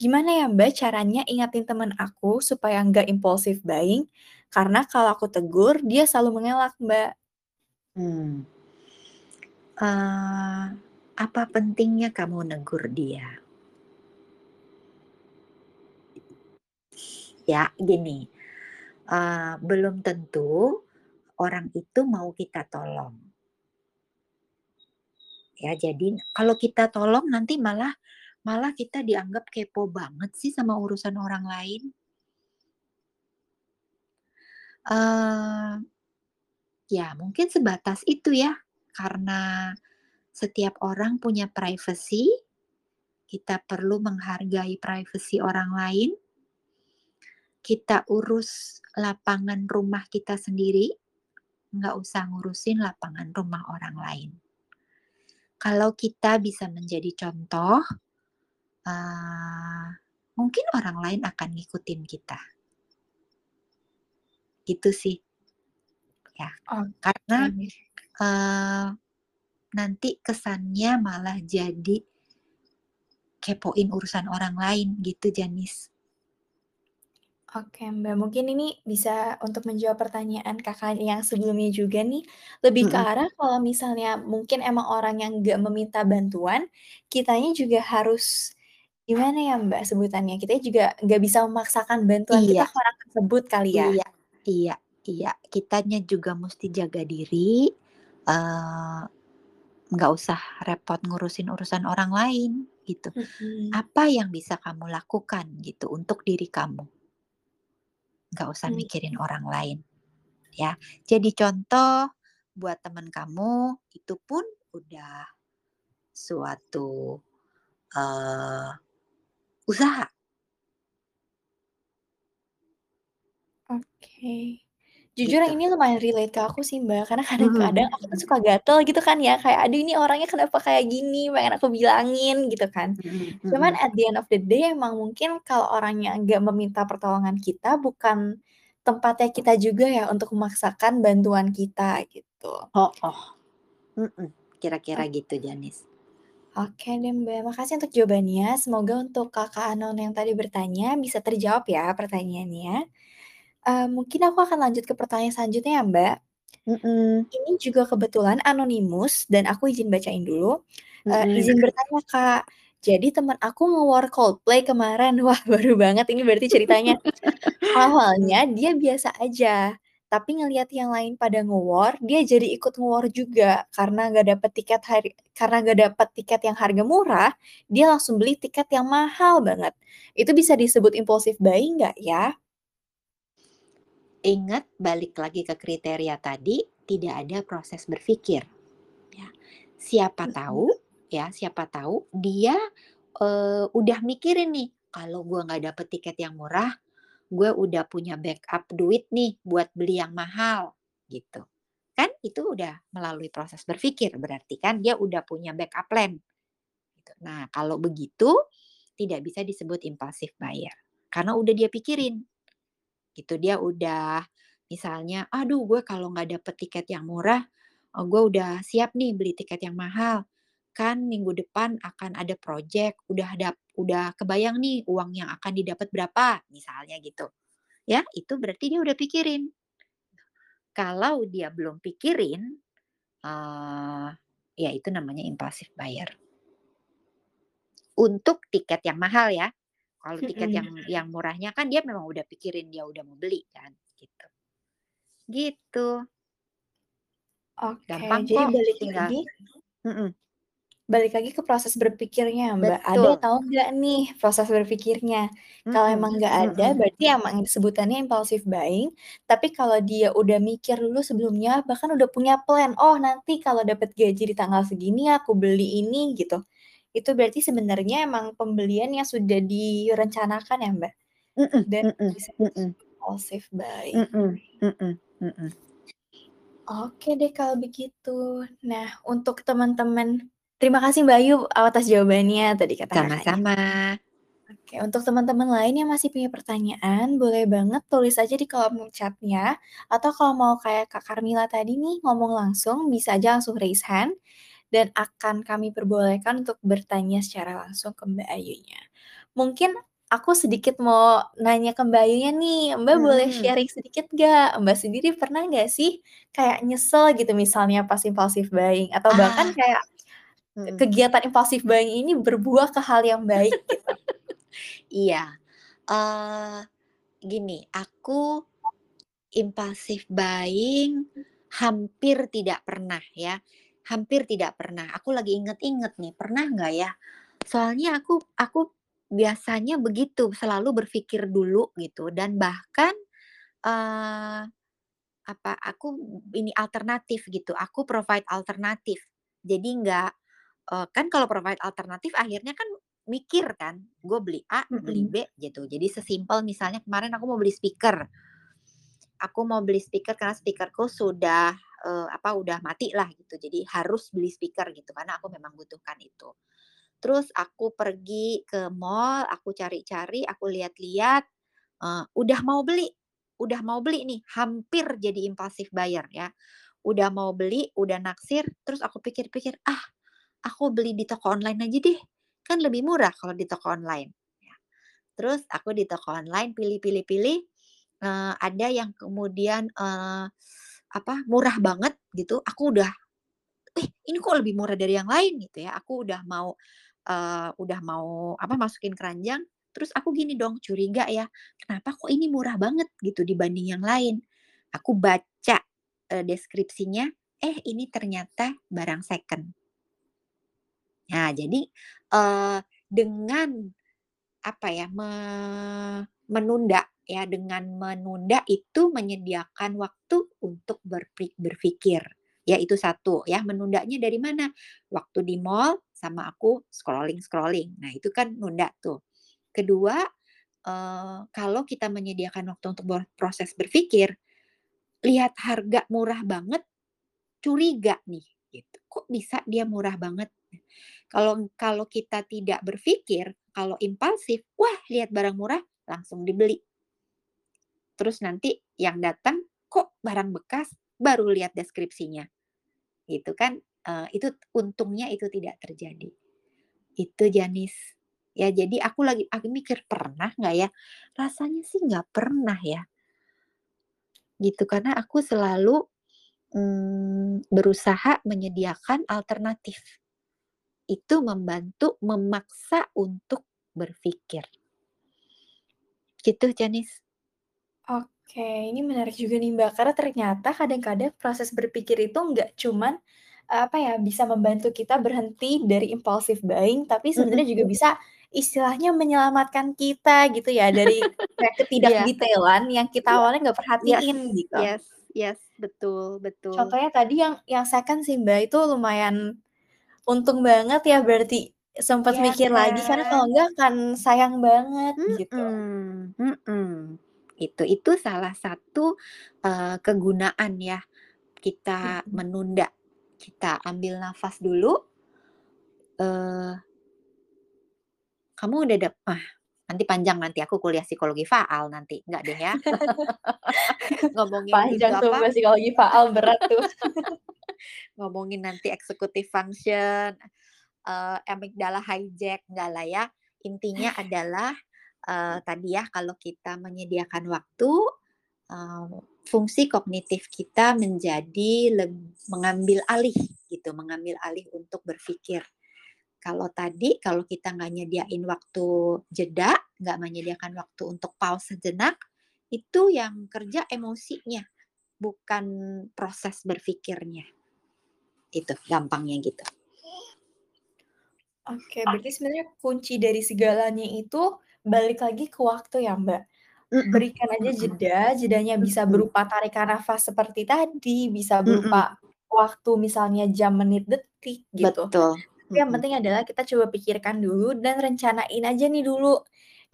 Gimana ya Mbak caranya ingatin teman aku supaya nggak impulsif buying? Karena kalau aku tegur, dia selalu mengelak, Mbak." Hmm. Eee, apa pentingnya kamu negur dia? Ya, gini, eee, belum tentu orang itu mau kita tolong. Ya, jadi kalau kita tolong nanti malah malah kita dianggap kepo banget sih sama urusan orang lain. Eee, ya mungkin sebatas itu ya, karena setiap orang punya privacy, kita perlu menghargai privacy orang lain. Kita urus lapangan rumah kita sendiri, nggak usah ngurusin lapangan rumah orang lain. Kalau kita bisa menjadi contoh, eee, mungkin orang lain akan ngikutin kita. Gitu sih. Ya, karena, Oke. eee, nanti kesannya malah jadi kepoin urusan orang lain gitu, Janis. Oke, Mbak, mungkin ini bisa untuk menjawab pertanyaan Kakak yang sebelumnya juga nih, lebih ke Mhm. arah kalau misalnya mungkin emang orang yang nggak meminta bantuan, kitanya juga harus gimana ya, Mbak, sebutannya, kitanya juga nggak bisa memaksakan bantuan kita Iya. ke orang tersebut kali ya? Iya iya iya, kitanya juga musti jaga diri, eee, nggak usah repot ngurusin urusan orang lain, gitu. Mhm. Apa yang bisa kamu lakukan gitu untuk diri kamu? Nggak usah Mmm. mikirin orang lain, ya. Jadi contoh buat temen kamu, itu pun udah suatu, eee, usaha. Oke. Jujur yang Gitu. ini lumayan relate ke aku sih, Mbak, karena Mhm. kadang-kadang aku tuh suka gatel gitu kan ya, kayak, "Aduh ini orangnya kenapa kayak gini?" Pengen aku bilangin gitu kan. Mhm Cuman mhm. at the end of the day emang mungkin kalau orangnya nggak meminta pertolongan kita, bukan tempatnya kita juga ya untuk memaksakan bantuan kita, gitu. Heeh. Mhm, kira-kira gitu, Janis. Oke deh, Mbak, makasih untuk jawabannya. Semoga untuk Kakak anonim yang tadi bertanya bisa terjawab ya pertanyaannya. Eee, mungkin aku akan lanjut ke pertanyaan selanjutnya ya, Mbak. Mhm. Ini juga kebetulan anonimus dan aku izin bacain dulu. Eee, Mhm. izin bertanya, Kak. Jadi temen aku nge-war Coldplay kemarin. Wah, baru banget ini berarti ceritanya. Awalnya dia biasa aja, tapi ngelihat yang lain pada nge-war, dia jadi ikut nge-war juga. Karena nggak dapet tiket hari karena nggak dapet tiket yang harga murah, dia langsung beli tiket yang mahal banget. Itu bisa disebut impulsive buying nggak ya? Ingat, balik lagi ke kriteria tadi, tidak ada proses berpikir, ya. Siapa tahu ya, siapa tahu dia, eee, udah mikirin nih, "Kalau gua nggak dapet tiket yang murah, gue udah punya backup duit nih buat beli yang mahal." Gitu. Kan itu udah melalui proses berpikir, berarti kan dia udah punya backup plan, gitu. Nah, kalau begitu, tidak bisa disebut impulsive buyer, karena udah dia pikirin. Gitu, dia udah misalnya, "Aduh, gue kalau nggak dapet tiket yang murah, eee, gue udah siap nih beli tiket yang mahal. Kan minggu depan akan ada project, udah dap udah kebayang nih uang yang akan didapat berapa." Misalnya gitu, ya, itu berarti dia udah pikirin. Kalau dia belum pikirin, eee, ya itu namanya impulsive buyer. Untuk tiket yang mahal ya. Kalau tiket yang yang murahnya kan dia memang udah pikirin, dia udah mau beli kan, gitu. Gitu. Oke, Gampang jadi kok, balik tinggal lagi mhm. Balik lagi ke proses berpikirnya, Mbak. Ada Betul. atau enggak nih proses berpikirnya? Kalau Mhm emang nggak ada, mhm. berarti emang sebutannya impulsive buying. Tapi kalau dia udah mikir dulu sebelumnya, bahkan udah punya plan, "Oh, nanti kalau dapet gaji di tanggal segini aku beli ini." Gitu. Itu berarti sebenarnya emang pembelian yang sudah direncanakan ya, Mbak? Mhm Dan bisa mhm. impulsive buying. Mhm mhm mhm. Oke deh kalau begitu. Nah, untuk teman-teman terima kasih Mbak Ayu atas jawabannya tadi kata. Sama-sama. Oke, untuk teman-teman lain yang masih punya pertanyaan, boleh banget tulis aja di kolom chat-nya, atau kalau mau kayak Kak Karmila tadi nih ngomong langsung, bisa aja langsung raise hand, dan akan kami perbolehkan untuk bertanya secara langsung ke Mbak Ayunya. Mungkin aku sedikit mau nanya ke Mbak Ayunya nih, Mbak boleh Mhm. sharing sedikit nggak? Mbak sendiri pernah nggak sih kayak nyesel gitu misalnya pas impulsive buying atau bahkan Ah. kayak Mhm. kegiatan impulsive buying ini berbuah ke hal yang baik gitu? Iya. Eee, gini, aku impulsive buying hampir tidak pernah ya, hampir tidak pernah. Aku lagi inget-inget nih, pernah nggak ya? Soalnya aku aku biasanya begitu, selalu berpikir dulu gitu dan bahkan, eee, apa, aku ini alternatif gitu, aku provide alternatif. Jadi nggak eee, kan kalau provide alternatif akhirnya kan mikir kan, gue beli A, beli Mhm. B gitu. Jadi sesimpel misalnya kemarin aku mau beli speaker. Aku mau beli speaker karena speaker-ku sudah, eee, apa, udah mati lah gitu, jadi harus beli speaker gitu, karena aku memang butuhkan itu. Terus aku pergi ke mall, aku cari-cari, aku lihat-lihat, eee, udah mau beli udah mau beli nih, hampir jadi impulsive buyer ya. Udah mau beli, udah naksir, terus aku pikir-pikir, "Ah, aku beli di toko online aja deh, kan lebih murah kalau di toko online." Ya. Terus aku di toko online pilih pilih pilih, eee, ada yang kemudian, eee, apa, murah banget gitu, aku udah, "Eh, ini kok lebih murah dari yang lain?" Gitu ya. Aku udah mau, eee, udah mau, apa, masukin keranjang, terus aku gini dong, curiga ya, "Kenapa kok ini murah banget?" Gitu dibanding yang lain. Aku baca, eee, deskripsinya, eh ini ternyata barang second. Nah, jadi, eee, dengan apa ya, me menunda ya, dengan menunda itu menyediakan waktu untuk berpi berpikir. Ya itu satu ya, menundanya dari mana? Waktu di mall sama aku scrolling-scrolling. Nah, itu kan nunda tuh. Kedua, eee, kalau kita menyediakan waktu untuk proses berpikir, lihat harga murah banget, curiga nih gitu, "Kok bisa dia murah banget?" Kalau kalau kita tidak berpikir, kalau impulsif, wah lihat barang murah langsung dibeli. Terus nanti yang datang, kok barang bekas, baru lihat deskripsinya. Gitu kan, eee, itu untungnya itu tidak terjadi. Itu Janice. Ya jadi aku lagi aku mikir, pernah nggak ya? Rasanya sih nggak pernah ya. Gitu, karena aku selalu, mmm, berusaha menyediakan alternatif. Itu membantu memaksa untuk berpikir. Gitu, Janice. Oke, ini menarik juga nih, Mbak, karena ternyata kadang-kadang proses berpikir itu nggak cuman, apa ya, bisa membantu kita berhenti dari impulsive buying, tapi sebenarnya juga bisa istilahnya menyelamatkan kita gitu ya, dari Iya. ketidakdetailan yang kita Iya. awalnya nggak Yes perhatiin gitu. yes yes, betul betul. Contohnya tadi yang yang second sih, Mbak, itu lumayan untung banget ya berarti sempet Iya mikir lagi, karena kalau kan? enggak akan sayang banget gitu. Mhm mhm. Itu itu salah satu, eee, kegunaan ya, kita Mhm. menunda. Kita ambil nafas dulu, eee Kamu udah dap ah, nanti panjang nanti aku kuliah psikologi faal nanti, enggak deh ya. Ngomongin Panjang tuh, apa psikologi faal berat tuh. ngomongin nanti executive function, eee, amygdala hijack, enggak lah ya. Intinya adalah, eee, tadi ya kalau kita menyediakan waktu, eee, fungsi kognitif kita menjadi mengambil alih gitu, mengambil alih untuk berpikir. Kalau tadi, kalau kita nggak nyediain waktu jeda, nggak menyediakan waktu untuk pause sejenak, itu yang kerja emosinya, bukan proses berpikirnya. Itu, gampangnya gitu. Oke, berarti sebenarnya kunci dari segalanya itu balik lagi ke waktu ya, Mbak? Berikan aja jeda, jedanya bisa berupa tarikan nafas seperti tadi, bisa berupa waktu misalnya jam, menit, detik gitu. Betul, Tapi yang penting adalah kita coba pikirkan dulu dan rencanain aja nih dulu.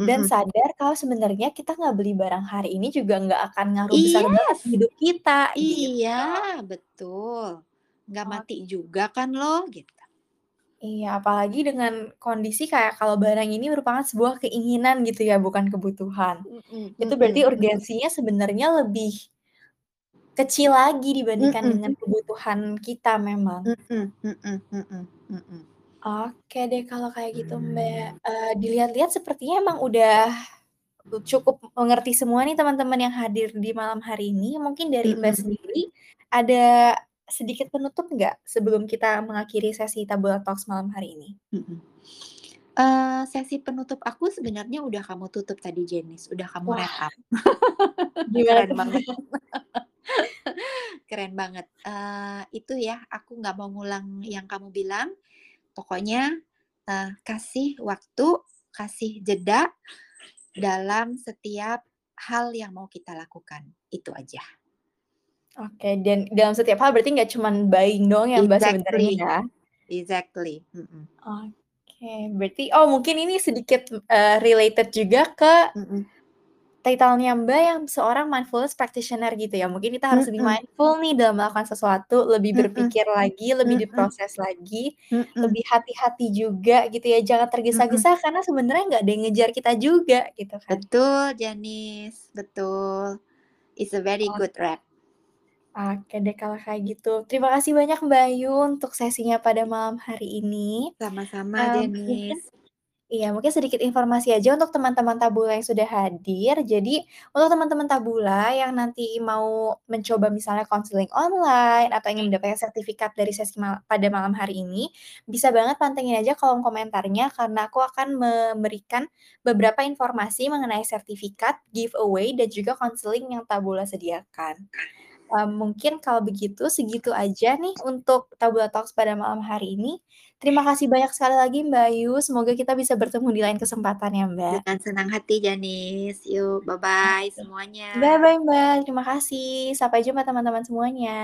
Dan Mhm. sadar kalau sebenarnya kita nggak beli barang hari ini juga nggak akan ngaruh besar banget Yes! di hidup kita, Iya, gitu. betul. Nggak Ot mati juga kan loh, gitu. Iya, apalagi dengan kondisi kayak kalau barang ini merupakan sebuah keinginan gitu ya, bukan kebutuhan. Mhm Itu berarti urgensinya sebenarnya lebih kecil lagi dibandingkan Mhm. dengan kebutuhan kita memang. Mhm mhm mhm mhm. Oke deh kalau kayak gitu, Mbak. Eee, dilihat-lihat sepertinya emang udah cukup mengerti semua nih teman-teman yang hadir di malam hari ini. Mungkin dari Mbak Mhm. sendiri, ada sedikit penutup nggak sebelum kita mengakhiri sesi Tabula Talks malam hari ini? Eee, sesi penutup aku sebenarnya udah kamu tutup tadi, Janice, udah kamu wrap up. Gimana Keren banget. Keren banget. Eee, itu ya, aku nggak mau ngulang yang kamu bilang, pokoknya, eee, kasih waktu, kasih jeda dalam setiap hal yang mau kita lakukan, itu aja. Oke, dan dalam setiap hal berarti nggak cuman buying doang ya, Mbak, sebenarnya Exactly ya? exactly, mhm. Oke, berarti oh mungkin ini sedikit, eee, related juga ke Mhm. title-nya Mbak yang seorang mindfulness practitioner gitu ya. Mungkin kita harus lebih Mhm. mindful nih dalam melakukan sesuatu, lebih berpikir lagi, lebih Mhm. diproses lagi, Mhm. lebih hati-hati juga gitu ya, jangan tergesa-gesa karena sebenarnya nggak ada yang ngejar kita juga, gitu kan. Betul, Janice, betul. It's a very Oh. good wrap. Oke deh kalau kayak gitu. Terima kasih banyak Mbak Ayu untuk sesinya pada malam hari ini. Sama-sama, mungkin Janice. Iya, mungkin sedikit informasi aja untuk teman-teman Tabula yang sudah hadir. Jadi, untuk teman-teman Tabula yang nanti mau mencoba misalnya konseling online atau ingin mendapatkan sertifikat dari sesi ma pada malam hari ini, bisa banget pantengin aja kolom komentarnya karena aku akan memberikan beberapa informasi mengenai sertifikat, giveaway, dan juga konseling yang Tabula sediakan. Eee, mungkin kalau begitu, segitu aja nih untuk Tabula Talks pada malam hari ini. Terima kasih banyak sekali lagi Mbak Ayu, semoga kita bisa bertemu di lain kesempatan ya, Mbak. Dengan senang hati Janice, yuk bye-bye semuanya. Bye-bye Mbak, terima kasih. Sampai jumpa teman-teman semuanya.